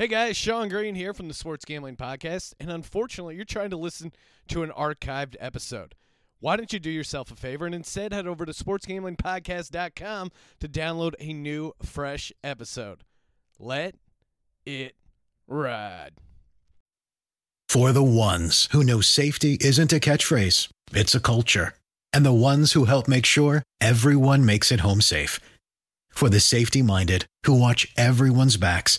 Hey guys, Sean Green here from the Sports Gambling Podcast, and unfortunately, you're trying to listen to an archived episode. Why don't you do yourself a favor and instead head over to sportsgamblingpodcast.com to download a new, fresh episode? Let it ride. For the ones who know safety isn't a catchphrase, it's a culture. And the ones who help make sure everyone makes it home safe. For the safety minded who watch everyone's backs,